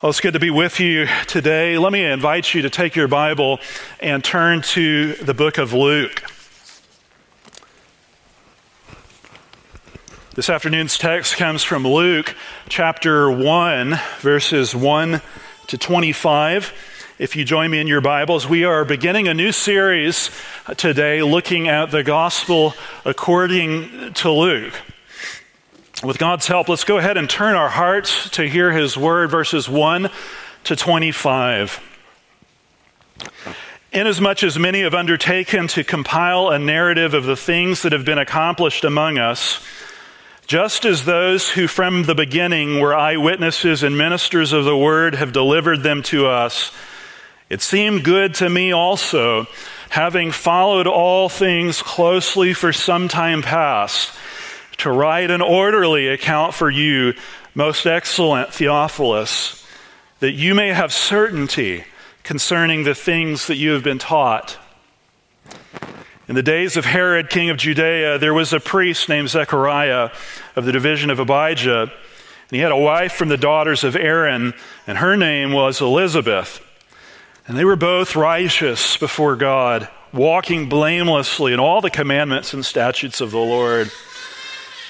Well, it's good to be with you today. Let me invite you to take your Bible and turn to the book of Luke. This afternoon's text comes from Luke chapter 1, verses 1 to 25. If you join me in your Bibles, we are beginning a new series today looking at the gospel according to Luke. With God's help, let's go ahead and turn our hearts to hear His word, verses 1 to 25. Inasmuch as many have undertaken to compile a narrative of the things that have been accomplished among us, just as those who from the beginning were eyewitnesses and ministers of the word have delivered them to us, it seemed good to me also, having followed all things closely for some time past to write an orderly account for you, most excellent Theophilus, that you may have certainty concerning the things that you have been taught. In the days of Herod, king of Judea, there was a priest named Zechariah of the division of Abijah. And he had a wife from the daughters of Aaron, and her name was Elizabeth. And they were both righteous before God, walking blamelessly in all the commandments and statutes of the Lord.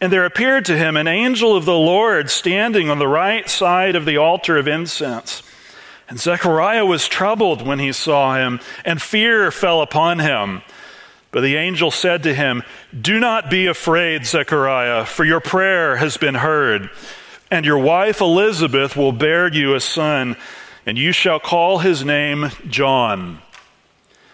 And there appeared to him an angel of the Lord standing on the right side of the altar of incense. And Zechariah was troubled when he saw him, and fear fell upon him. But the angel said to him, Do not be afraid, Zechariah, for your prayer has been heard. And your wife Elizabeth will bear you a son, and you shall call his name John.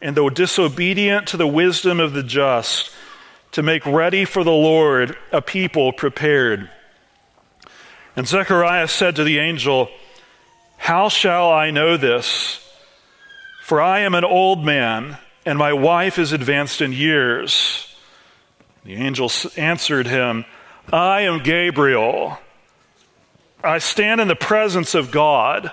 and though disobedient to the wisdom of the just, to make ready for the Lord a people prepared. And Zechariah said to the angel, How shall I know this? For I am an old man, and my wife is advanced in years. The angel answered him, I am Gabriel. I stand in the presence of God.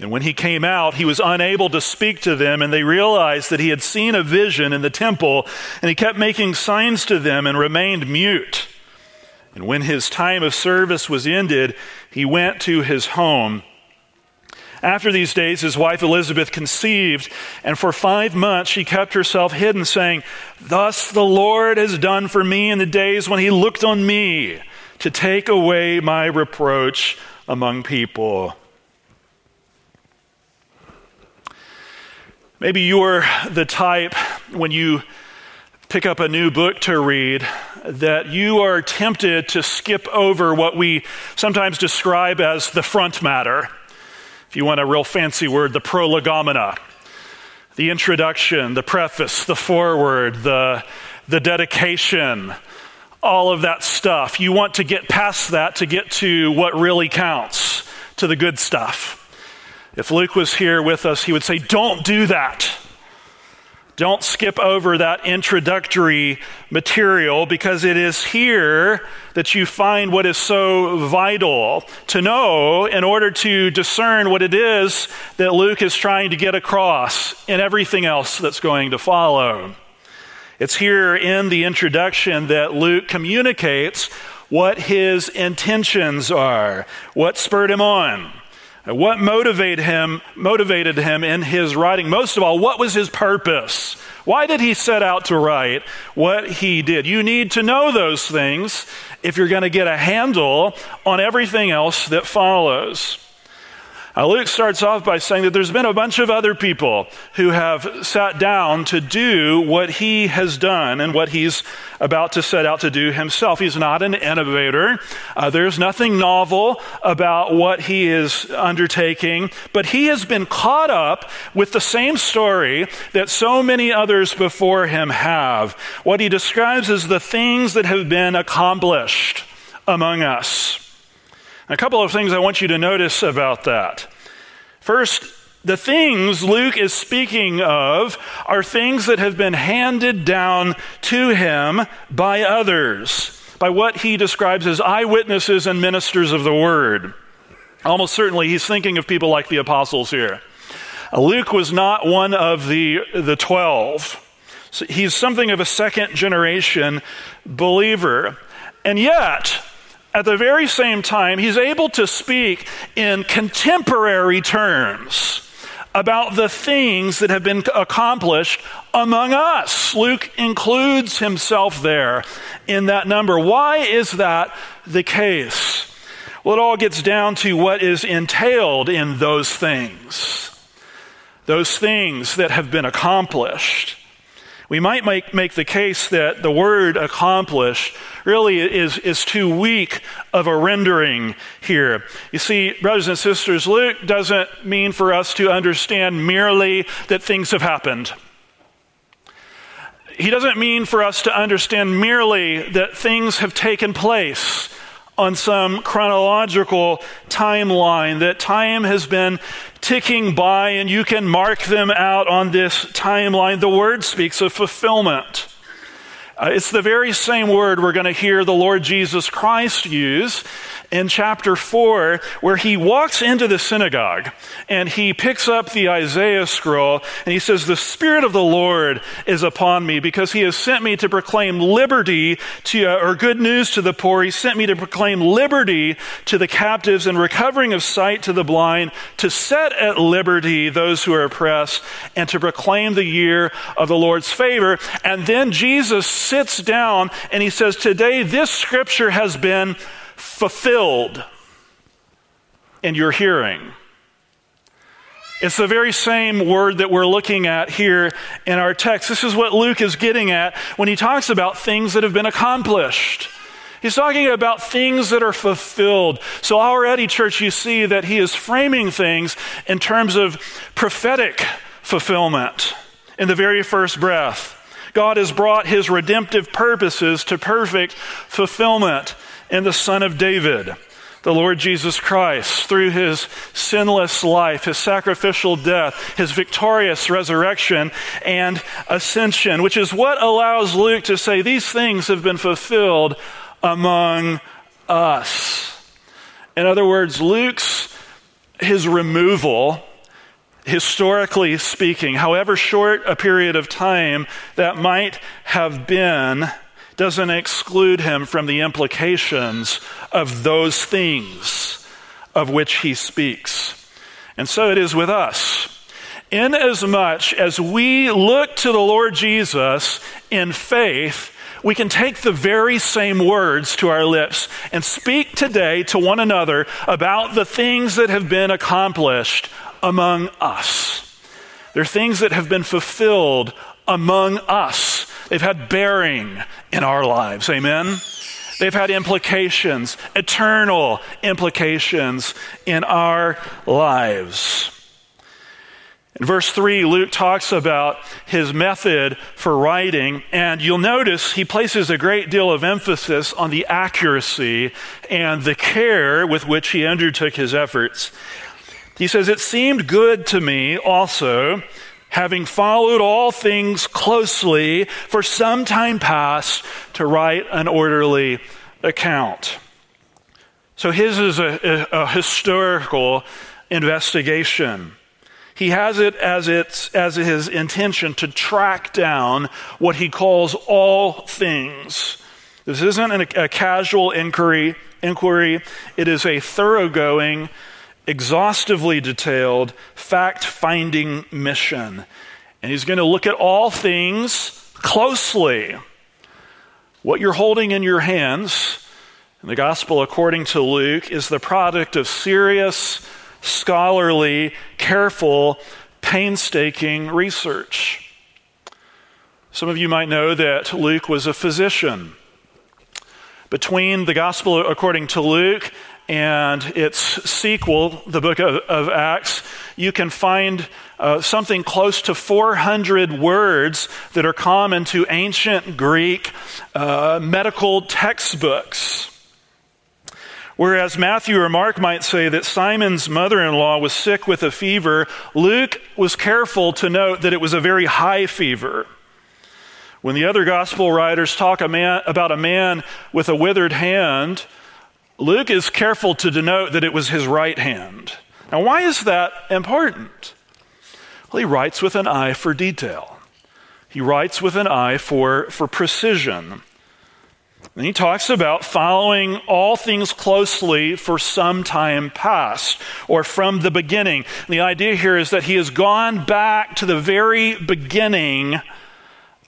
And when he came out, he was unable to speak to them, and they realized that he had seen a vision in the temple, and he kept making signs to them and remained mute. And when his time of service was ended, he went to his home. After these days, his wife Elizabeth conceived, and for five months she kept herself hidden, saying, Thus the Lord has done for me in the days when he looked on me to take away my reproach among people. Maybe you're the type when you pick up a new book to read that you are tempted to skip over what we sometimes describe as the front matter. If you want a real fancy word, the prolegomena, the introduction, the preface, the foreword, the, the dedication, all of that stuff. You want to get past that to get to what really counts, to the good stuff. If Luke was here with us, he would say, Don't do that. Don't skip over that introductory material because it is here that you find what is so vital to know in order to discern what it is that Luke is trying to get across in everything else that's going to follow. It's here in the introduction that Luke communicates what his intentions are, what spurred him on, what motivated him, motivated him in his writing. Most of all, what was his purpose? Why did he set out to write what he did? You need to know those things if you're going to get a handle on everything else that follows. Luke starts off by saying that there's been a bunch of other people who have sat down to do what he has done and what he's about to set out to do himself. He's not an innovator. Uh, there's nothing novel about what he is undertaking, but he has been caught up with the same story that so many others before him have. What he describes as the things that have been accomplished among us. A couple of things I want you to notice about that. First, the things Luke is speaking of are things that have been handed down to him by others, by what he describes as eyewitnesses and ministers of the word. Almost certainly, he's thinking of people like the apostles here. Luke was not one of the, the twelve. So he's something of a second generation believer. And yet, at the very same time, he's able to speak in contemporary terms about the things that have been accomplished among us. Luke includes himself there in that number. Why is that the case? Well, it all gets down to what is entailed in those things. Those things that have been accomplished. We might make, make the case that the word accomplished really is, is too weak of a rendering here. You see, brothers and sisters, Luke doesn't mean for us to understand merely that things have happened. He doesn't mean for us to understand merely that things have taken place on some chronological timeline, that time has been ticking by and you can mark them out on this timeline. The word speaks of fulfillment. Uh, it's the very same word we're going to hear the Lord Jesus Christ use in chapter 4, where he walks into the synagogue and he picks up the Isaiah scroll and he says, The Spirit of the Lord is upon me because he has sent me to proclaim liberty to, uh, or good news to the poor. He sent me to proclaim liberty to the captives and recovering of sight to the blind, to set at liberty those who are oppressed, and to proclaim the year of the Lord's favor. And then Jesus sits down and he says, Today this scripture has been fulfilled in your hearing. It's the very same word that we're looking at here in our text. This is what Luke is getting at when he talks about things that have been accomplished. He's talking about things that are fulfilled. So, already, church, you see that he is framing things in terms of prophetic fulfillment in the very first breath. God has brought his redemptive purposes to perfect fulfillment in the Son of David, the Lord Jesus Christ, through his sinless life, his sacrificial death, his victorious resurrection and ascension, which is what allows Luke to say these things have been fulfilled among us. In other words, Luke's his removal historically speaking, however short a period of time that might have been, doesn't exclude him from the implications of those things of which he speaks. And so it is with us. Inasmuch as we look to the Lord Jesus in faith, we can take the very same words to our lips and speak today to one another about the things that have been accomplished among us. They're things that have been fulfilled among us. They've had bearing in our lives. Amen? They've had implications, eternal implications in our lives. In verse 3, Luke talks about his method for writing, and you'll notice he places a great deal of emphasis on the accuracy and the care with which he undertook his efforts. He says, It seemed good to me also, having followed all things closely for some time past, to write an orderly account. So his is a, a, a historical investigation. He has it as, its, as his intention to track down what he calls all things This isn't a, a casual inquiry, inquiry, it is a thoroughgoing, exhaustively detailed, fact finding mission. And he's going to look at all things closely. What you're holding in your hands in the gospel according to Luke is the product of serious, scholarly, careful, painstaking research. Some of you might know that Luke was a physician. Between the gospel according to Luke and its sequel, the book of, of Acts, you can find uh, something close to 400 words that are common to ancient Greek uh, medical textbooks. Whereas Matthew or Mark might say that Simon's mother in law was sick with a fever, Luke was careful to note that it was a very high fever. When the other gospel writers talk a man, about a man with a withered hand, Luke is careful to denote that it was his right hand. Now, why is that important? Well, he writes with an eye for detail. He writes with an eye for, for precision. And he talks about following all things closely for some time past or from the beginning. And the idea here is that he has gone back to the very beginning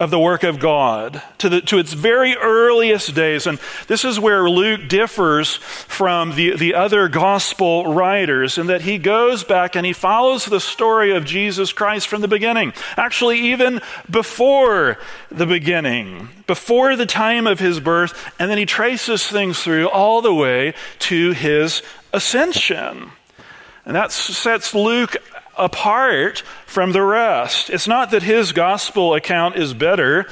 of the work of God to, the, to its very earliest days. And this is where Luke differs from the, the other gospel writers in that he goes back and he follows the story of Jesus Christ from the beginning. Actually, even before the beginning, before the time of his birth, and then he traces things through all the way to his ascension. And that sets Luke apart from the rest. It's not that his gospel account is better.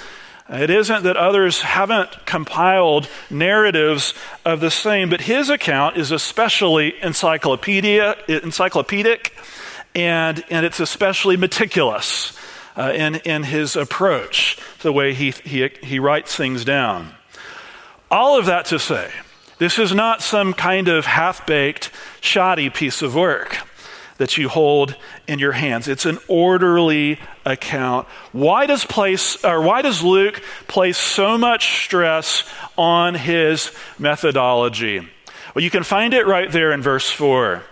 It isn't that others haven't compiled narratives of the same, but his account is especially encyclopedia, encyclopedic and, and it's especially meticulous uh, in, in his approach, the way he, he, he writes things down. All of that to say, this is not some kind of half baked, shoddy piece of work that you hold in your hands. It's an orderly account. Why does place or why does Luke place so much stress on his methodology? Well, you can find it right there in verse 4.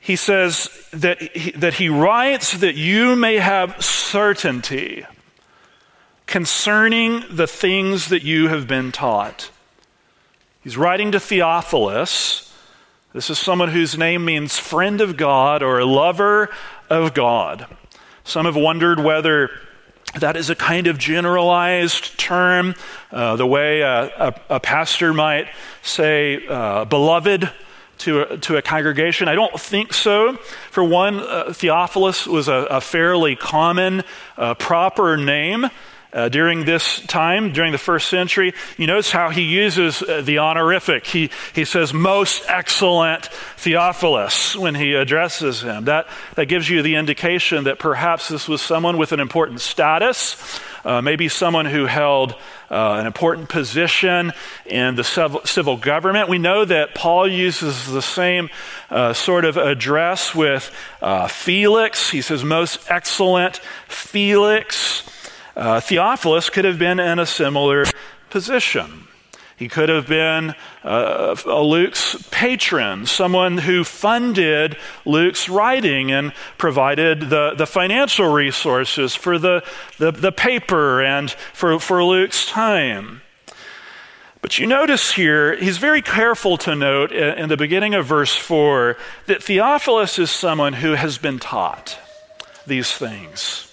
He says that he, that he writes that you may have certainty concerning the things that you have been taught. He's writing to Theophilus, this is someone whose name means friend of God or lover of God. Some have wondered whether that is a kind of generalized term, uh, the way a, a, a, pastor might say, uh, beloved to a, to a congregation. I don't think so. For one, uh, Theophilus was a, fairly common, uh, proper name uh, during this time, during the first century. You notice how he uses uh, the honorific. He, he says, Most excellent Theophilus when he addresses him. That, that gives you the indication that perhaps this was someone with an important status, uh, maybe someone who held uh, an important position in the civil government. We know that Paul uses the same uh, sort of address with uh, Felix. He says, Most excellent Felix. Uh, Theophilus could have been in a similar position. He could have been uh, Luke's patron, someone who funded Luke's writing and provided the, the financial resources for the, the, the paper and for, for Luke's time. But you notice here, he's very careful to note in the beginning of verse 4 that Theophilus is someone who has been taught these things.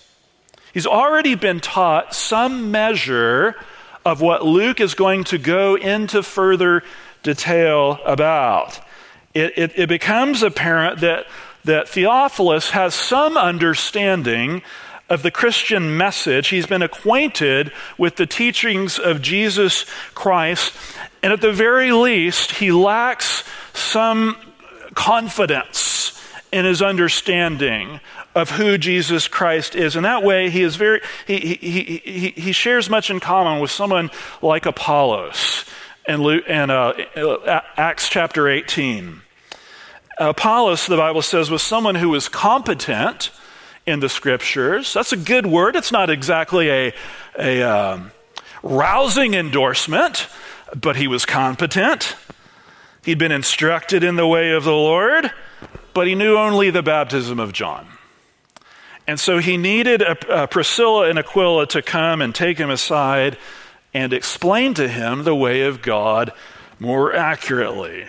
He's already been taught some measure of what Luke is going to go into further detail about. It, it, it, becomes apparent that, that Theophilus has some understanding of the Christian message. He's been acquainted with the teachings of Jesus Christ, and at the very least, he lacks some confidence in his understanding of who Jesus Christ is. And that way, he is very, he, he, he, he shares much in common with someone like Apollos and, Luke, and uh, Acts chapter 18. Apollos, the Bible says, was someone who was competent in the scriptures. That's a good word. It's not exactly a, a um, rousing endorsement but he was competent. He'd been instructed in the way of the Lord, but he knew only the baptism of John. And so he needed a, a Priscilla and Aquila to come and take him aside and explain to him the way of God more accurately.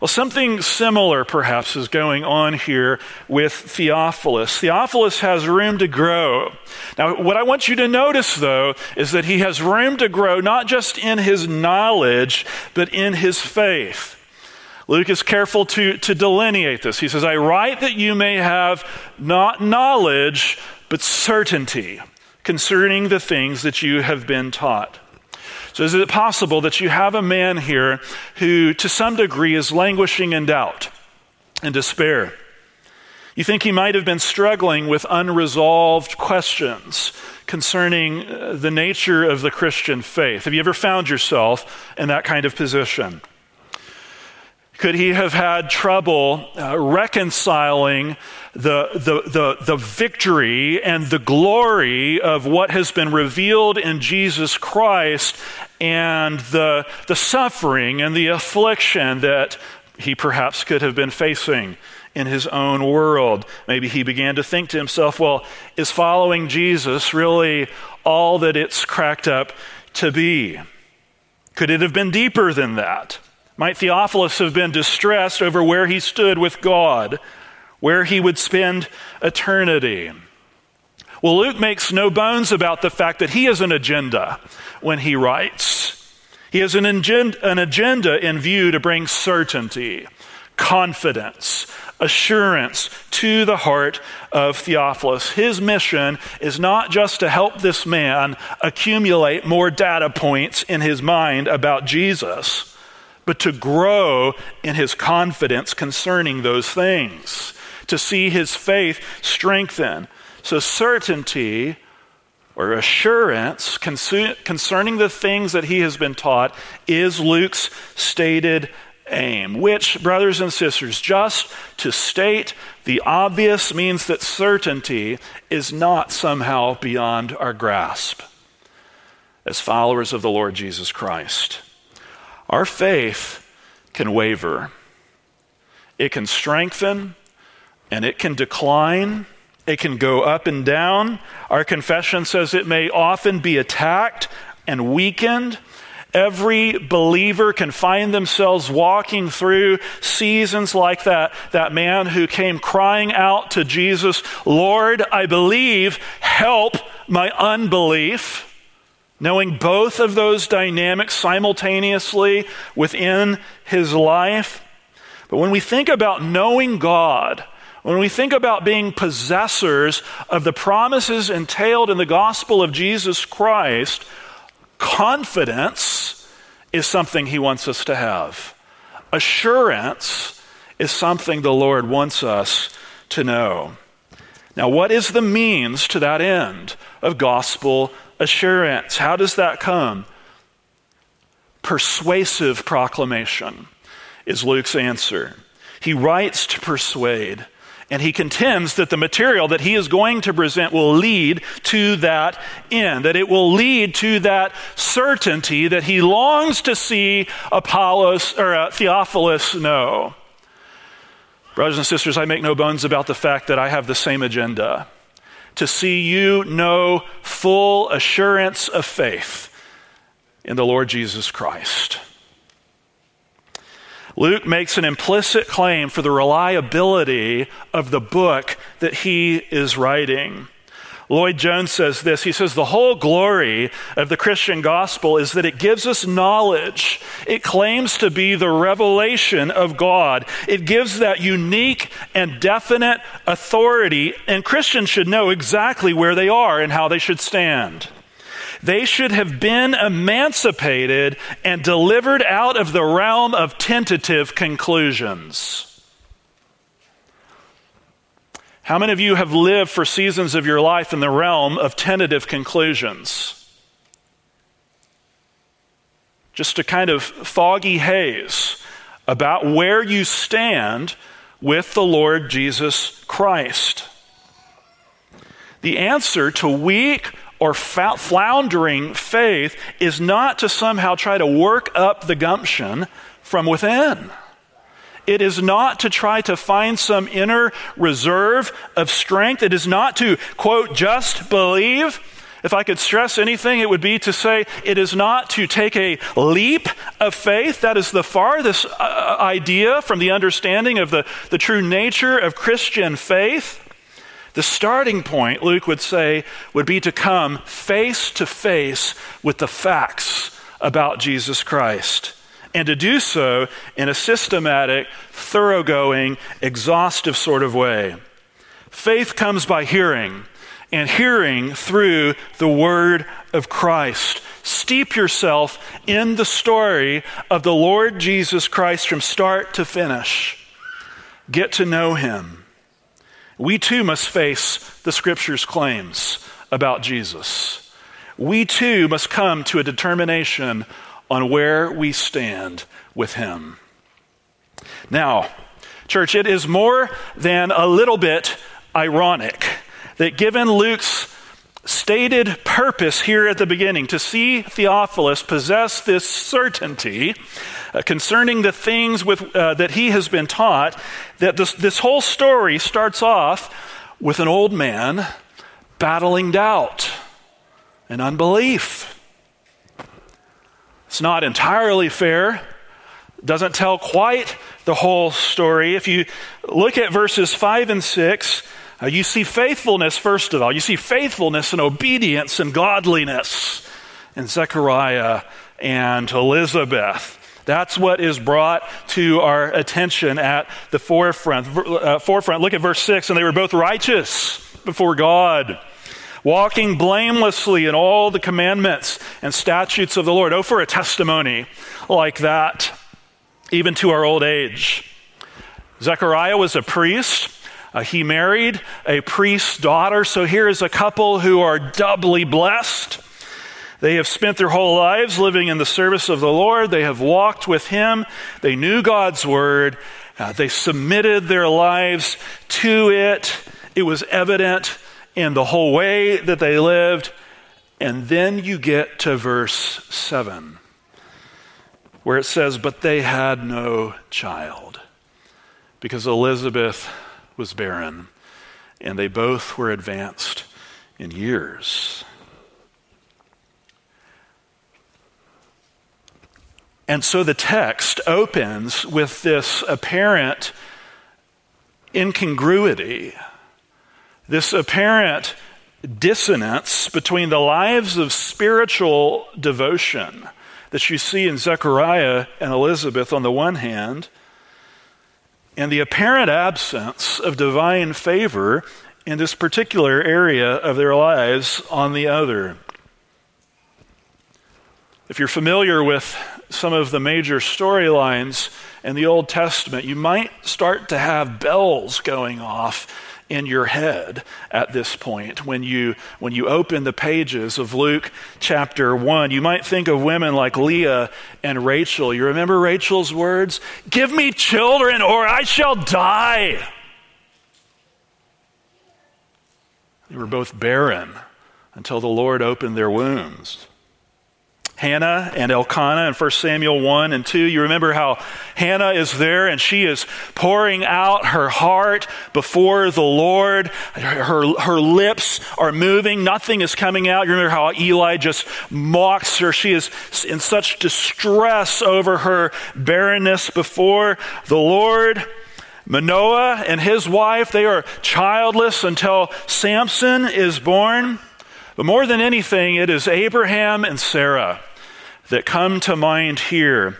Well, something similar perhaps is going on here with Theophilus. Theophilus has room to grow. Now, what I want you to notice, though, is that he has room to grow not just in his knowledge, but in his faith. Luke is careful to, to delineate this. He says, I write that you may have not knowledge, but certainty concerning the things that you have been taught. So, is it possible that you have a man here who, to some degree, is languishing in doubt and despair? You think he might have been struggling with unresolved questions concerning uh, the nature of the Christian faith. Have you ever found yourself in that kind of position? Could he have had trouble uh, reconciling the, the, the, the victory and the glory of what has been revealed in Jesus Christ and the, the suffering and the affliction that he perhaps could have been facing in his own world? Maybe he began to think to himself, well, is following Jesus really all that it's cracked up to be? Could it have been deeper than that? Might Theophilus have been distressed over where he stood with God, where he would spend eternity? Well, Luke makes no bones about the fact that he has an agenda when he writes. He has an agenda, an agenda in view to bring certainty, confidence, assurance to the heart of Theophilus. His mission is not just to help this man accumulate more data points in his mind about Jesus but to grow in his confidence concerning those things, to see his faith strengthen. So, certainty or assurance concerning the things that he has been taught is Luke's stated aim, which, brothers and sisters, just to state the obvious means that certainty is not somehow beyond our grasp as followers of the Lord Jesus Christ. Our faith can waver, it can strengthen, and it can decline. It can go up and down. Our confession says it may often be attacked and weakened. Every believer can find themselves walking through seasons like that. That man who came crying out to Jesus, Lord, I believe, help my unbelief knowing both of those dynamics simultaneously within his life. But when we think about knowing God, when we think about being possessors of the promises entailed in the gospel of Jesus Christ, confidence is something he wants us to have. Assurance is something the Lord wants us to know. Now, what is the means to that end of gospel assurance. How does that come? Persuasive proclamation is Luke's answer. He writes to persuade, and he contends that the material that he is going to present will lead to that end, that it will lead to that certainty that he longs to see Apollos or uh, Theophilus know. Brothers and sisters, I make no bones about the fact that I have the same agenda to see you know full assurance of faith in the Lord Jesus Christ. Luke makes an implicit claim for the reliability of the book that he is writing. Lloyd Jones says this. He says, The whole glory of the Christian gospel is that it gives us knowledge. It claims to be the revelation of God. It gives that unique and definite authority, and Christians should know exactly where they are and how they should stand. They should have been emancipated and delivered out of the realm of tentative conclusions. How many of you have lived for seasons of your life in the realm of tentative conclusions? Just a kind of foggy haze about where you stand with the Lord Jesus Christ. The answer to weak or floundering faith is not to somehow try to work up the gumption from within. It is not to try to find some inner reserve of strength. It is not to, quote, just believe. If I could stress anything, it would be to say it is not to take a leap of faith. That is the farthest uh, idea from the understanding of the, the true nature of Christian faith. The starting point, Luke would say, would be to come face to face with the facts about Jesus Christ and to do so in a systematic, thoroughgoing, exhaustive sort of way. Faith comes by hearing, and hearing through the Word of Christ. Steep yourself in the story of the Lord Jesus Christ from start to finish. Get to know Him. We too must face the Scripture's claims about Jesus. We too must come to a determination on where we stand with Him. Now, church, it is more than a little bit ironic that given Luke's stated purpose here at the beginning to see Theophilus possess this certainty uh, concerning the things with, uh, that he has been taught, that this, this whole story starts off with an old man battling doubt and unbelief. It's not entirely fair, doesn't tell quite the whole story. If you look at verses 5 and 6, uh, you see faithfulness, first of all. You see faithfulness and obedience and godliness in Zechariah and Elizabeth. That's what is brought to our attention at the forefront. Uh, forefront. Look at verse 6 and they were both righteous before God walking blamelessly in all the commandments and statutes of the Lord. Oh, for a testimony like that, even to our old age. Zechariah was a priest. Uh, he married a priest's daughter, so here is a couple who are doubly blessed. They have spent their whole lives living in the service of the Lord. They have walked with Him. They knew God's word. Uh, they submitted their lives to it. It was evident in the whole way that they lived. And then you get to verse 7, where it says, But they had no child, because Elizabeth was barren, and they both were advanced in years. And so the text opens with this apparent incongruity this apparent dissonance between the lives of spiritual devotion that you see in Zechariah and Elizabeth on the one hand, and the apparent absence of divine favor in this particular area of their lives on the other. If you're familiar with some of the major storylines in the Old Testament, you might start to have bells going off in your head at this point. When you when you open the pages of Luke chapter 1 you might think of women like Leah and Rachel. You remember Rachel's words? Give me children or I shall die. They were both barren until the Lord opened their wombs Hannah and Elkanah in 1 Samuel 1 and 2. You remember how Hannah is there and she is pouring out her heart before the Lord. Her, her lips are moving, nothing is coming out. You remember how Eli just mocks her. She is in such distress over her barrenness before the Lord. Manoah and his wife, they are childless until Samson is born. But more than anything, it is Abraham and Sarah that come to mind here.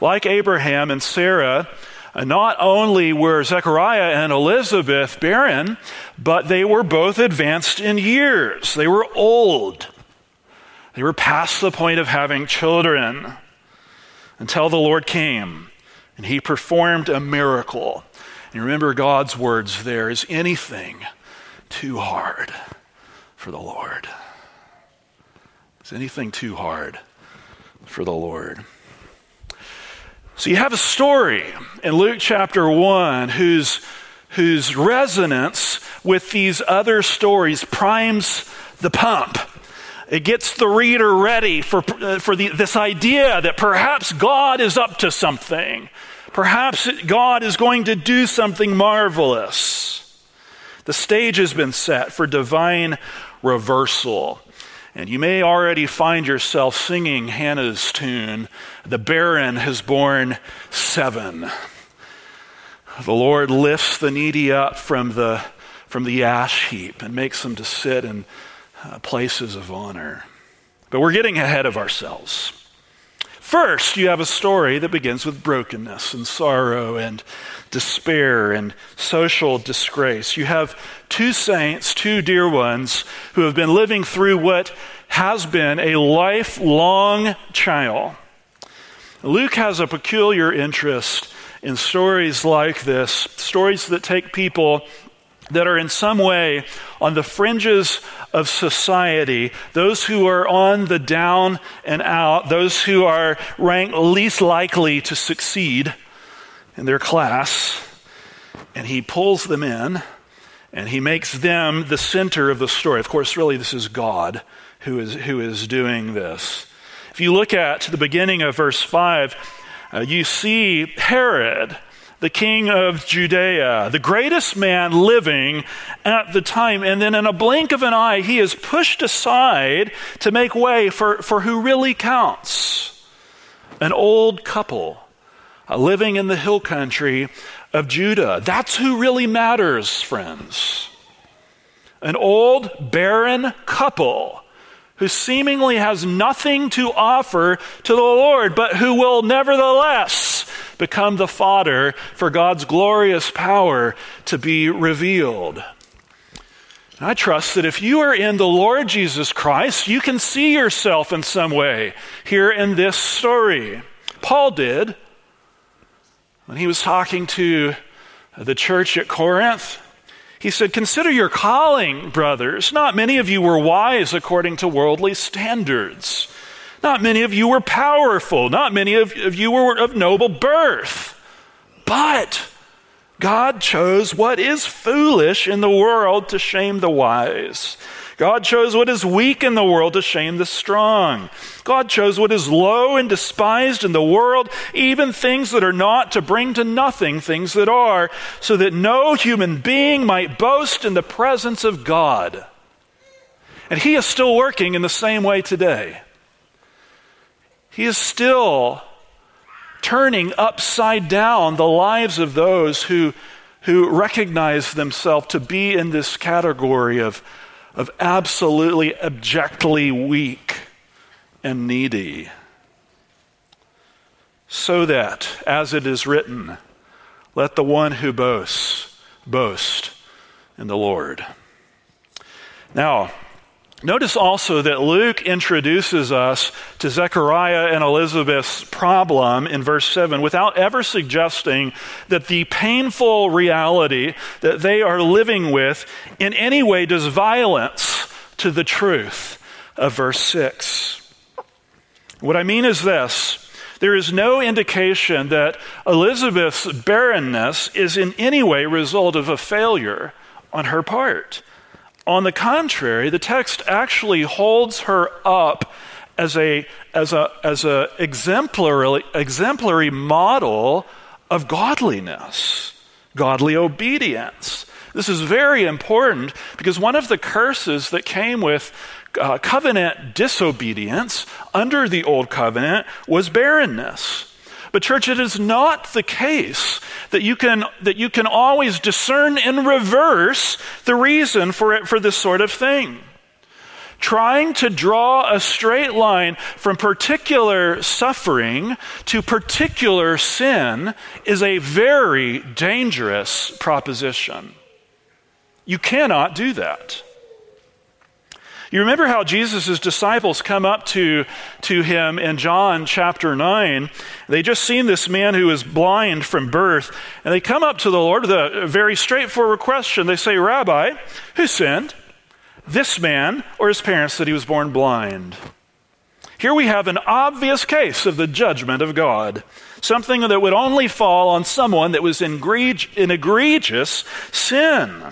Like Abraham and Sarah, uh, not only were Zechariah and Elizabeth barren, but they were both advanced in years. They were old. They were past the point of having children until the Lord came and he performed a miracle. And remember God's words there is anything too hard for the Lord? Is anything too hard for the Lord? So you have a story in Luke chapter 1 whose, whose resonance with these other stories primes the pump. It gets the reader ready for, uh, for the, this idea that perhaps God is up to something. Perhaps God is going to do something marvelous. The stage has been set for divine reversal. And you may already find yourself singing Hannah's tune, The Barren has borne seven. The Lord lifts the needy up from the, from the ash heap and makes them to sit in uh, places of honor. But we're getting ahead of ourselves. First, you have a story that begins with brokenness and sorrow and despair and social disgrace. You have two saints, two dear ones, who have been living through what has been a lifelong trial. Luke has a peculiar interest in stories like this, stories that take people that are in some way on the fringes of society, those who are on the down and out, those who are ranked least likely to succeed in their class, and he pulls them in and he makes them the center of the story. Of course, really, this is God who is, who is doing this. If you look at the beginning of verse 5, uh, you see Herod the king of Judea, the greatest man living at the time. And then in a blink of an eye, he is pushed aside to make way for, for who really counts an old couple Uh, living in the hill country of Judah. That's who really matters, friends. An old, barren couple who seemingly has nothing to offer to the Lord, but who will nevertheless become the fodder for God's glorious power to be revealed. I trust that if you are in the Lord Jesus Christ, you can see yourself in some way here in this story. Paul did when he was talking to the church at Corinth. He said, Consider your calling, brothers. Not many of you were wise according to worldly standards. Not many of you were powerful. Not many of, of you were of noble birth. But God chose what is foolish in the world to shame the wise. God chose what is weak in the world to shame the strong. God chose what is low and despised in the world, even things that are not, to bring to nothing things that are, so that no human being might boast in the presence of God. And He is still working in the same way today. He is still turning upside down the lives of those who, who recognize themselves to be in this category of, of absolutely abjectly weak and needy. So that, as it is written, let the one who boasts boast in the Lord. Now, Notice also that Luke introduces us to Zechariah and Elizabeth's problem in verse 7 without ever suggesting that the painful reality that they are living with in any way does violence to the truth of verse 6. What I mean is this there is no indication that Elizabeth's barrenness is in any way a result of a failure on her part. On the contrary, the text actually holds her up as a, as a, as a exemplary, exemplary model of godliness, godly obedience. This is very important because one of the curses that came with uh, covenant disobedience under the old covenant was barrenness. But, church, it is not the case that you can, that you can always discern in reverse the reason for, it, for this sort of thing. Trying to draw a straight line from particular suffering to particular sin is a very dangerous proposition. You cannot do that. You remember how Jesus' disciples come up to, to him in John chapter 9. They just seen this man who is blind from birth, and they come up to the Lord with a very straightforward question. They say, Rabbi, who sinned? This man or his parents that he was born blind? Here we have an obvious case of the judgment of God, something that would only fall on someone that was in egregious sin.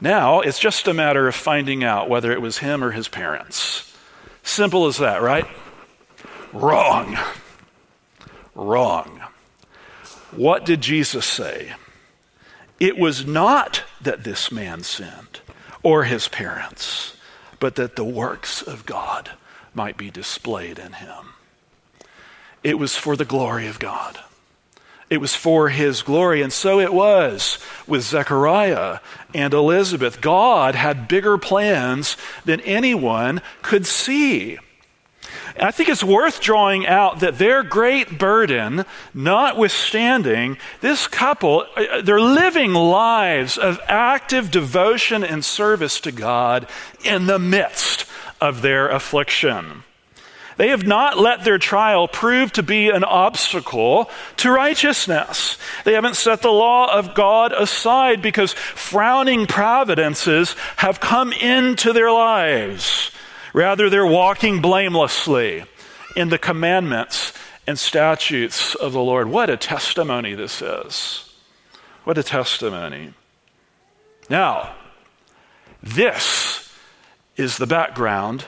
Now, it's just a matter of finding out whether it was him or his parents. Simple as that, right? Wrong. Wrong. What did Jesus say? It was not that this man sinned or his parents, but that the works of God might be displayed in him. It was for the glory of God. It was for his glory. And so it was with Zechariah and Elizabeth. God had bigger plans than anyone could see. I think it's worth drawing out that their great burden, notwithstanding, this couple, uh, they're living lives of active devotion and service to God in the midst of their affliction. They have not let their trial prove to be an obstacle to righteousness. They haven't set the law of God aside because frowning providences have come into their lives. Rather, they're walking blamelessly in the commandments and statutes of the Lord. What a testimony this is! What a testimony. Now, this is the background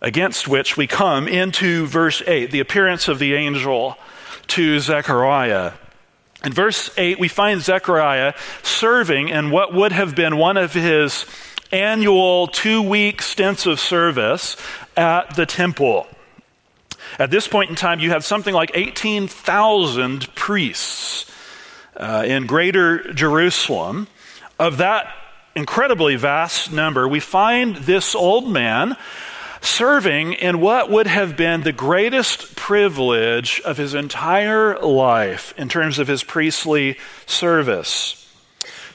against which we come into verse 8, the appearance of the angel to Zechariah. In verse 8, we find Zechariah serving in what would have been one of his annual two week stints of service at the temple. At this point in time, you have something like 18,000 priests uh, in greater Jerusalem. Of that incredibly vast number, we find this old man serving in what would have been the greatest privilege of his entire life in terms of his priestly service.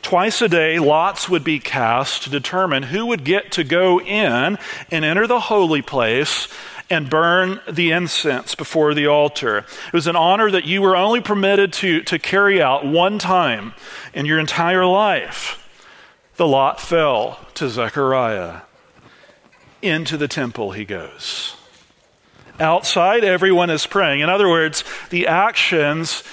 Twice a day, lots would be cast to determine who would get to go in and enter the holy place and burn the incense before the altar. It was an honor that you were only permitted to, to carry out one time in your entire life. The lot fell to Zechariah into the temple he goes. Outside, everyone is praying. In other words, the actions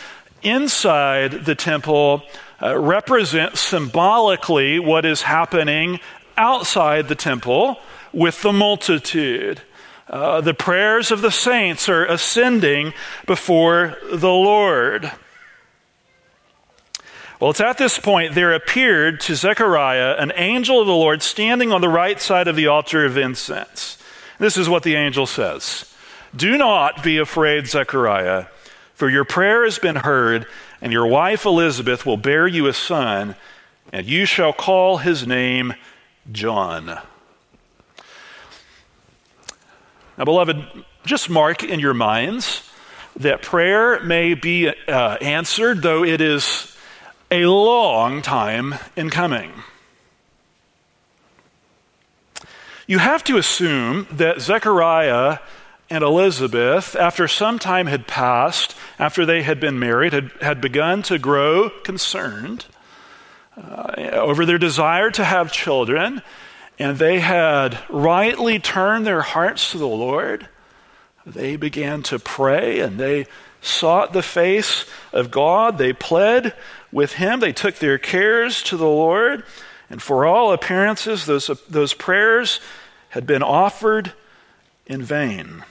inside the temple uh, represent symbolically what is happening outside the temple with the multitude. Uh, the prayers of the saints are ascending before the Lord. Well, it's at this point there appeared to Zechariah an angel of the Lord standing on the right side of the altar of incense. This is what the angel says Do not be afraid, Zechariah, for your prayer has been heard, and your wife Elizabeth will bear you a son, and you shall call his name John. Now, beloved, just mark in your minds that prayer may be uh, answered, though it is a long time in coming. You have to assume that Zechariah and Elizabeth, after some time had passed, after they had been married, had, had begun to grow concerned uh, over their desire to have children, and they had rightly turned their hearts to the Lord. They began to pray and they sought the face of God. They pled with him. They took their cares to the Lord, and for all appearances, those, those prayers had been offered in vain.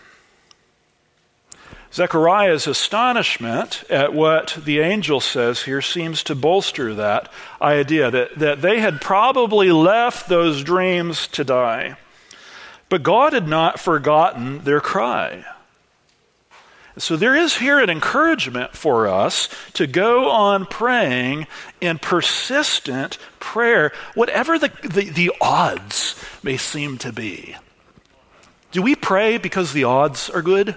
Zechariah's astonishment at what the angel says here seems to bolster that idea that, that they had probably left those dreams to die. But God had not forgotten their cry. So there is here an encouragement for us to go on praying in persistent prayer, whatever the, the, the, odds may seem to be. Do we pray because the odds are good?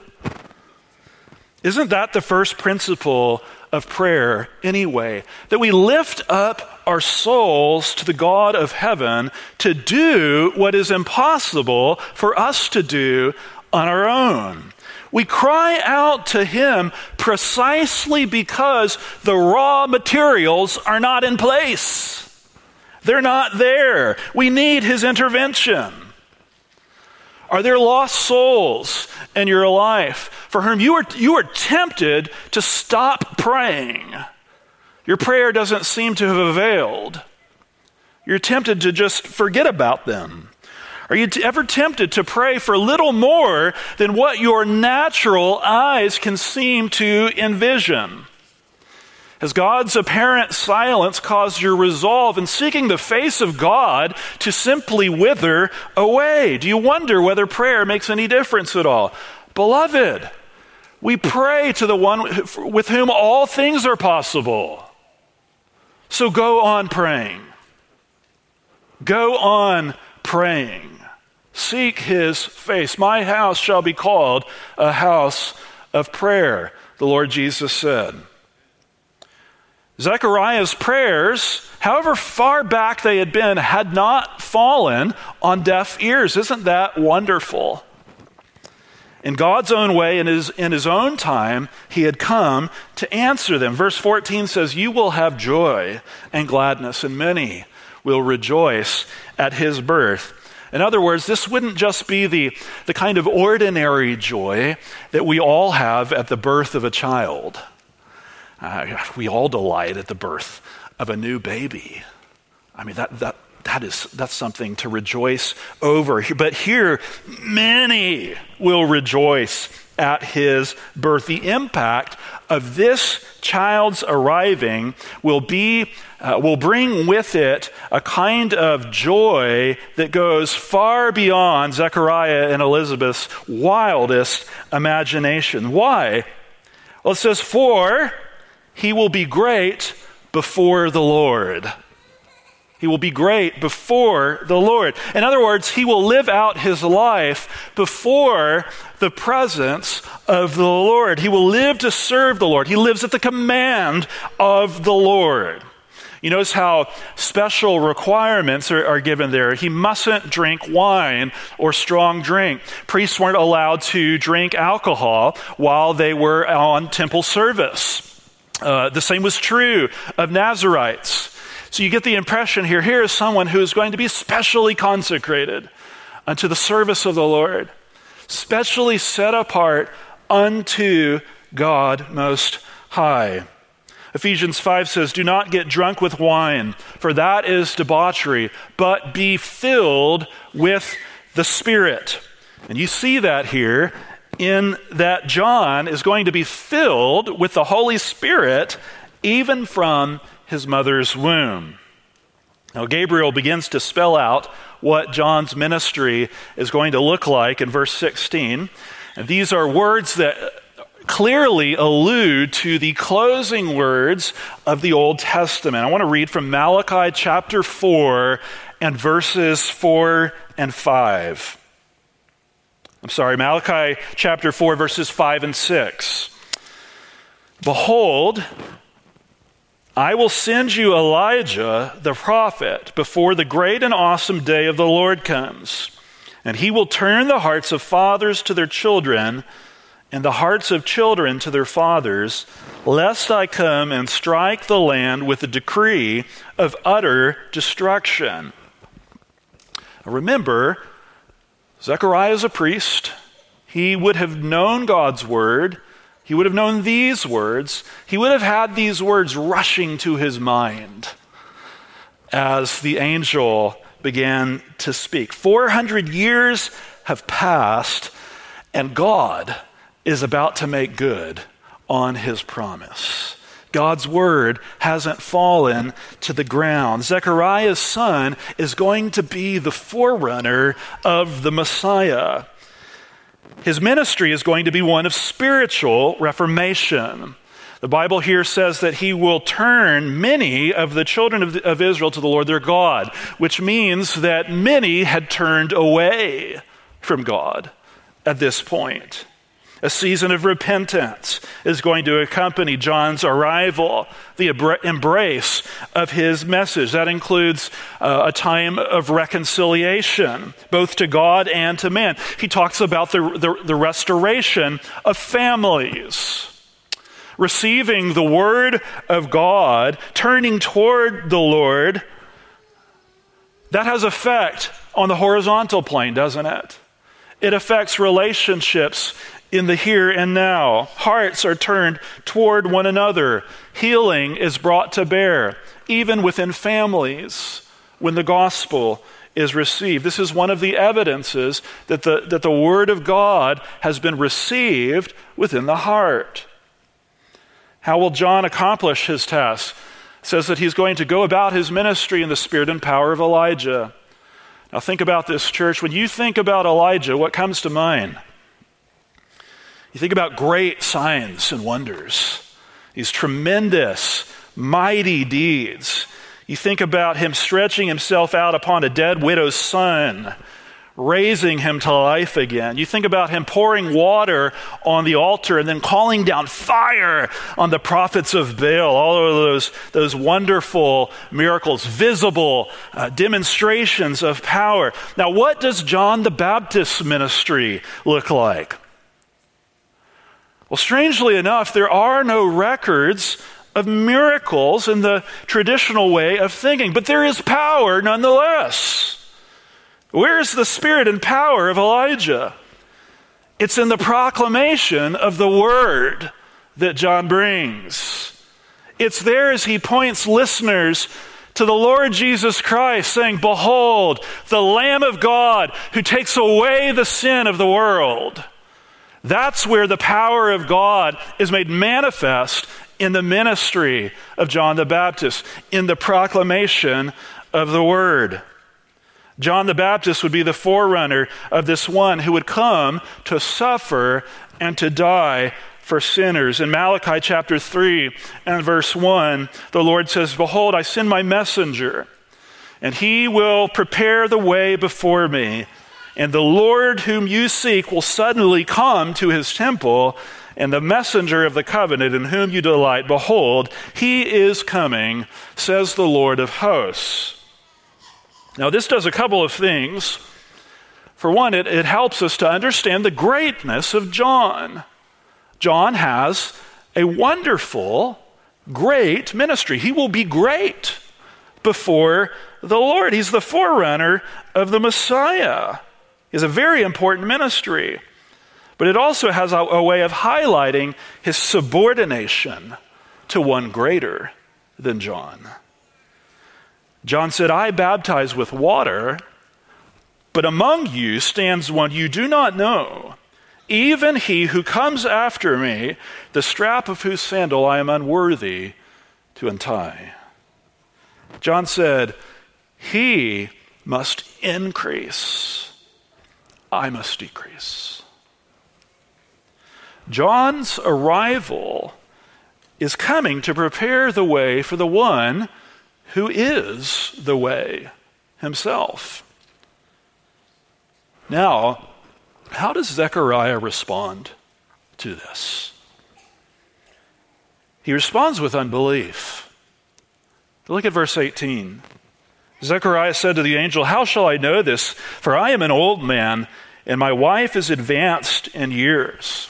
Isn't that the first principle of prayer anyway? That we lift up our souls to the God of heaven to do what is impossible for us to do on our own. We cry out to Him precisely because the raw materials are not in place. They're not there. We need His intervention. Are there lost souls in your life for whom you are, you are tempted to stop praying? Your prayer doesn't seem to have availed. You're tempted to just forget about them. Are you ever tempted to pray for little more than what your natural eyes can seem to envision? Has God's apparent silence caused your resolve in seeking the face of God to simply wither away? Do you wonder whether prayer makes any difference at all? Beloved, we pray to the one with whom all things are possible. So go on praying. Go on praying. Seek his face. My house shall be called a house of prayer, the Lord Jesus said. Zechariah's prayers, however far back they had been, had not fallen on deaf ears. Isn't that wonderful? In God's own way, in his, in his own time, he had come to answer them. Verse 14 says, You will have joy and gladness, and many will rejoice at his birth. In other words, this wouldn't just be the, the kind of ordinary joy that we all have at the birth of a child. Uh, we all delight at the birth of a new baby. I mean, that, that, that is, that's something to rejoice over. But here, many will rejoice at his birth. The impact of this child's arriving will be uh, will bring with it a kind of joy that goes far beyond Zechariah and Elizabeth's wildest imagination. Why? Well, it says, For he will be great before the Lord. He will be great before the Lord. In other words, he will live out his life before the presence of the Lord. He will live to serve the Lord. He lives at the command of the Lord. You notice how special requirements are, are, given there. He mustn't drink wine or strong drink. Priests weren't allowed to drink alcohol while they were on temple service. Uh, the same was true of Nazarites. So you get the impression here here is someone who is going to be specially consecrated unto the service of the Lord, specially set apart unto God Most High. Ephesians 5 says, Do not get drunk with wine, for that is debauchery, but be filled with the Spirit. And you see that here in that John is going to be filled with the Holy Spirit even from his mother's womb. Now, Gabriel begins to spell out what John's ministry is going to look like in verse 16. And these are words that clearly allude to the closing words of the Old Testament. I want to read from Malachi chapter 4 and verses 4 and 5. I'm sorry, Malachi chapter 4, verses 5 and 6. Behold, I will send you Elijah the prophet before the great and awesome day of the Lord comes. And he will turn the hearts of fathers to their children and the hearts of children to their fathers, lest I come and strike the land with a decree of utter destruction. Remember, Zechariah is a priest. He would have known God's word. He would have known these words. He would have had these words rushing to his mind as the angel began to speak. 400 years have passed, and God is about to make good on his promise. God's word hasn't fallen to the ground. Zechariah's son is going to be the forerunner of the Messiah. His ministry is going to be one of spiritual reformation. The Bible here says that he will turn many of the children of, of, Israel to the Lord their God, which means that many had turned away from God at this point. A season of repentance is going to accompany John's arrival, the embrace of his message. That includes uh, a time of reconciliation, both to God and to man. He talks about the, the, the restoration of families receiving the word of God, turning toward the Lord, that has effect on the horizontal plane, doesn't it? It affects relationships in the here and now. Hearts are turned toward one another. Healing is brought to bear, even within families, when the gospel is received. This is one of the evidences that the, that the Word of God has been received within the heart. How will John accomplish his task? Says that he's going to go about his ministry in the spirit and power of Elijah. Now, think about this, church. When you think about Elijah, what comes to mind? You think about great signs and wonders, these tremendous, mighty deeds. You think about him stretching himself out upon a dead widow's son, raising him to life again. You think about him pouring water on the altar and then calling down fire on the prophets of Baal. All of those, those wonderful miracles, visible uh, demonstrations of power. Now, what does John the Baptist's ministry look like? Well, strangely enough, there are no records of miracles in the traditional way of thinking, but there is power nonetheless. Where is the spirit and power of Elijah? It's in the proclamation of the word that John brings. It's there as he points listeners to the Lord Jesus Christ, saying, Behold, the Lamb of God who takes away the sin of the world. That's where the power of God is made manifest in the ministry of John the Baptist, in the proclamation of the word. John the Baptist would be the forerunner of this one who would come to suffer and to die for sinners. In Malachi chapter 3 and verse 1, the Lord says, Behold, I send my messenger, and he will prepare the way before me. And the Lord whom you seek will suddenly come to his temple, and the messenger of the covenant in whom you delight, behold, he is coming, says the Lord of hosts. Now, this does a couple of things. For one, it, it helps us to understand the greatness of John. John has a wonderful, great ministry. He will be great before the Lord. He's the forerunner of the Messiah is a very important ministry. But it also has a, a way of highlighting his subordination to one greater than John. John said, I baptize with water, but among you stands one you do not know, even he who comes after me, the strap of whose sandal I am unworthy to untie. John said, He must increase I must decrease. John's arrival is coming to prepare the way for the one who is the way himself. Now, how does Zechariah respond to this? He responds with unbelief. Look at verse 18. Zechariah said to the angel, How shall I know this? For I am an old man, and my wife is advanced in years.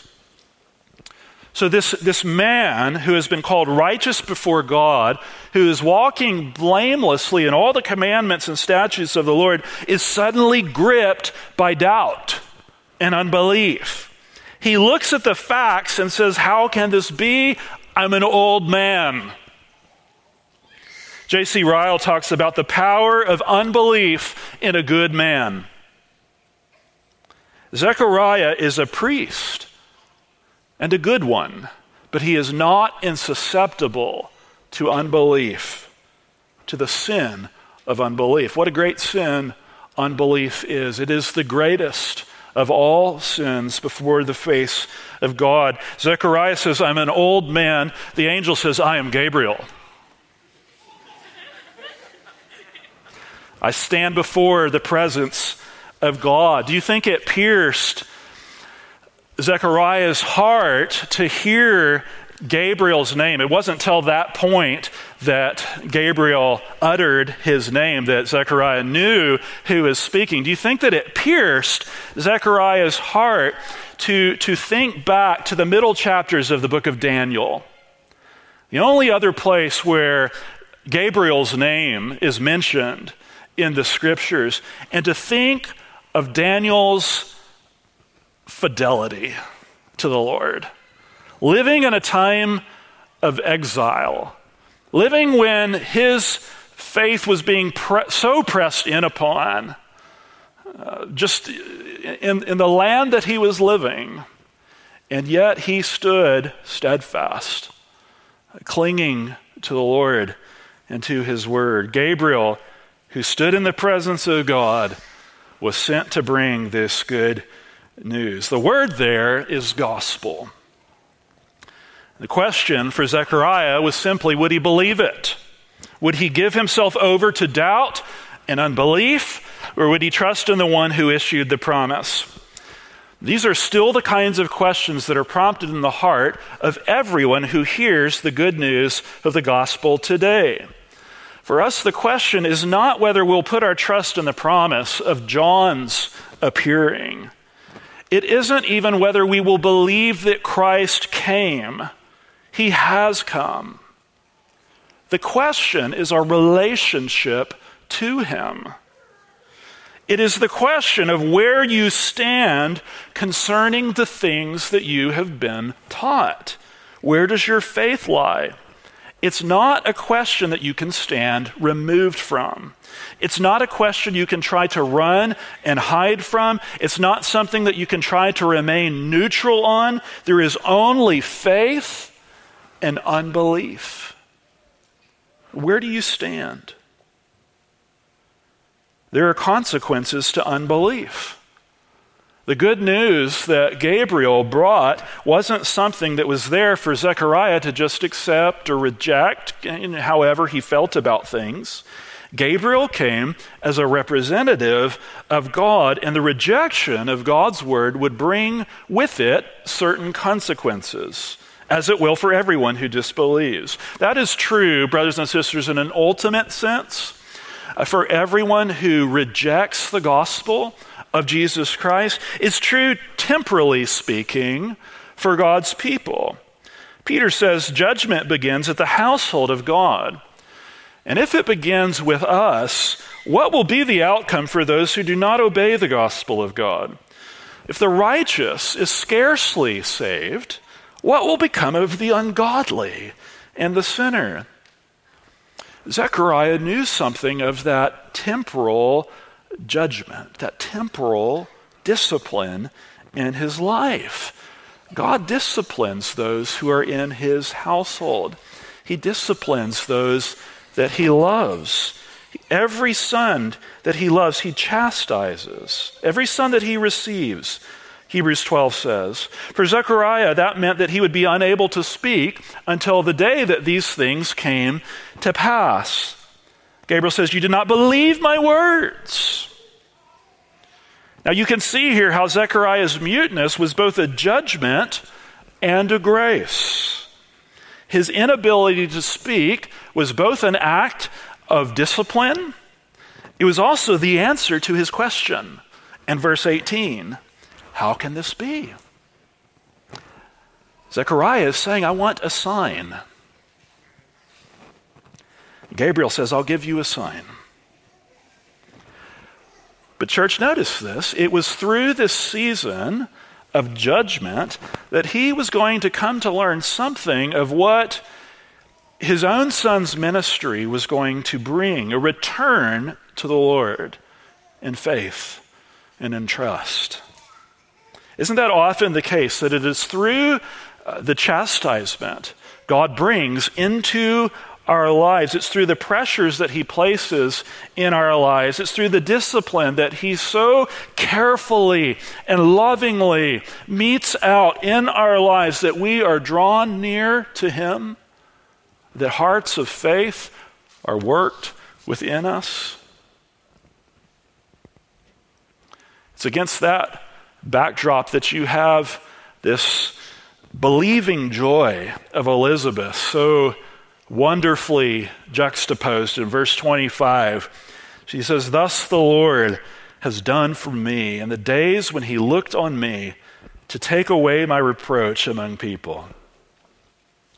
So, this, this man who has been called righteous before God, who is walking blamelessly in all the commandments and statutes of the Lord, is suddenly gripped by doubt and unbelief. He looks at the facts and says, How can this be? I'm an old man. J.C. Ryle talks about the power of unbelief in a good man. Zechariah is a priest and a good one, but he is not insusceptible to unbelief, to the sin of unbelief. What a great sin unbelief is! It is the greatest of all sins before the face of God. Zechariah says, I'm an old man. The angel says, I am Gabriel. I stand before the presence of God. Do you think it pierced Zechariah's heart to hear Gabriel's name? It wasn't till that point that Gabriel uttered his name that Zechariah knew who was speaking. Do you think that it pierced Zechariah's heart to, to think back to the middle chapters of the book of Daniel? The only other place where Gabriel's name is mentioned in the scriptures and to think of Daniel's fidelity to the Lord. Living in a time of exile, living when his Faith was being pre- so pressed in upon, uh, just in, in the land that he was living, and yet he stood steadfast, clinging to the Lord and to his word. Gabriel, who stood in the presence of God, was sent to bring this good news. The word there is gospel. The question for Zechariah was simply would he believe it? Would he give himself over to doubt and unbelief, or would he trust in the one who issued the promise? These are still the kinds of questions that are prompted in the heart of everyone who hears the good news of the gospel today. For us, the question is not whether we'll put our trust in the promise of John's appearing. It isn't even whether we will believe that Christ came. He has come. The question is our relationship to Him. It is the question of where you stand concerning the things that you have been taught. Where does your faith lie? It's not a question that you can stand removed from. It's not a question you can try to run and hide from. It's not something that you can try to remain neutral on. There is only faith and unbelief. Where do you stand? There are consequences to unbelief. The good news that Gabriel brought wasn't something that was there for Zechariah to just accept or reject, however he felt about things. Gabriel came as a representative of God, and the rejection of God's word would bring with it certain consequences, as it will for everyone who disbelieves. That is true, brothers and sisters, in an ultimate sense. Uh, for everyone who rejects the gospel, of Jesus Christ is true, temporally speaking, for God's people. Peter says judgment begins at the household of God. And if it begins with us, what will be the outcome for those who do not obey the gospel of God? If the righteous is scarcely saved, what will become of the ungodly and the sinner? Zechariah knew something of that temporal judgment, that temporal discipline in his life. God disciplines those who are in his household. He disciplines those that he loves. Every son that he loves, he chastises. Every son that he receives, Hebrews 12 says. For Zechariah, that meant that he would be unable to speak until the day that these things came to pass. Gabriel says, You did not believe my words. Now you can see here how Zechariah's muteness was both a judgment and a grace. His inability to speak was both an act of discipline, it was also the answer to his question. And verse 18 How can this be? Zechariah is saying, I want a sign. Gabriel says, I'll give you a sign. But, church, notice this. It was through this season of judgment that he was going to come to learn something of what his own son's ministry was going to bring a return to the Lord in faith and in trust. Isn't that often the case that it is through uh, the chastisement God brings into our lives. It's through the pressures that He places in our lives. It's through the discipline that He so carefully and lovingly metes out in our lives that we are drawn near to Him, that hearts of faith are worked within us. It's against that backdrop that you have this believing joy of Elizabeth so wonderfully juxtaposed in verse 25. She says, Thus the Lord has done for me in the days when he looked on me to take away my reproach among people.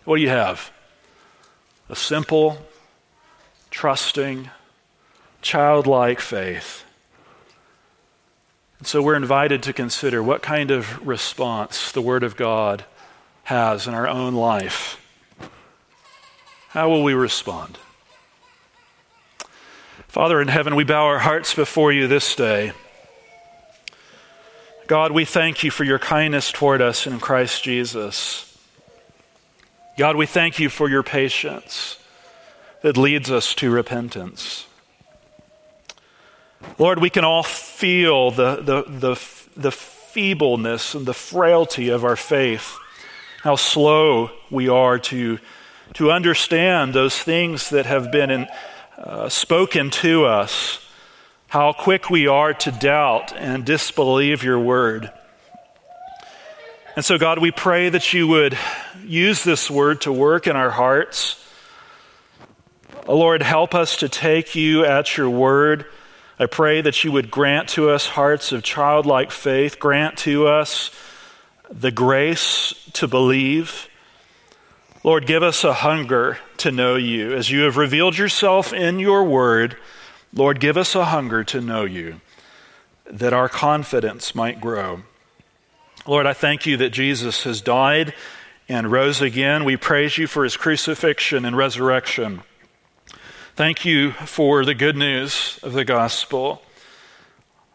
What do you have? A simple, trusting, childlike faith. And so we're invited to consider what kind of response the Word of God has in our own life how will we respond? Father in heaven, we bow our hearts before you this day. God, we thank you for your kindness toward us in Christ Jesus. God, we thank you for your patience that leads us to repentance. Lord, we can all feel the, the, the, the feebleness and the frailty of our faith, how slow we are to, to understand those things that have been in uh, spoken to us, how quick we are to doubt and disbelieve your word. And so, God, we pray that you would use this word to work in our hearts. Oh, Lord, help us to take you at your word. I pray that you would grant to us hearts of childlike faith, grant to us the grace to believe. Lord, give us a hunger to know you. As you have revealed yourself in your word, Lord, give us a hunger to know you, that our confidence might grow. Lord, I thank you that Jesus has died and rose again. We praise you for his crucifixion and resurrection. Thank you for the good news of the gospel.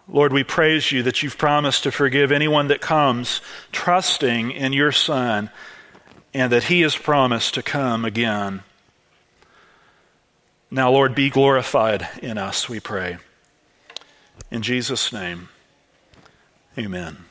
Lord, we praise you that you've promised to forgive anyone that comes trusting in your Son and that He has promised to come again. Now, Lord, be glorified in us, we pray. In Jesus' name, amen.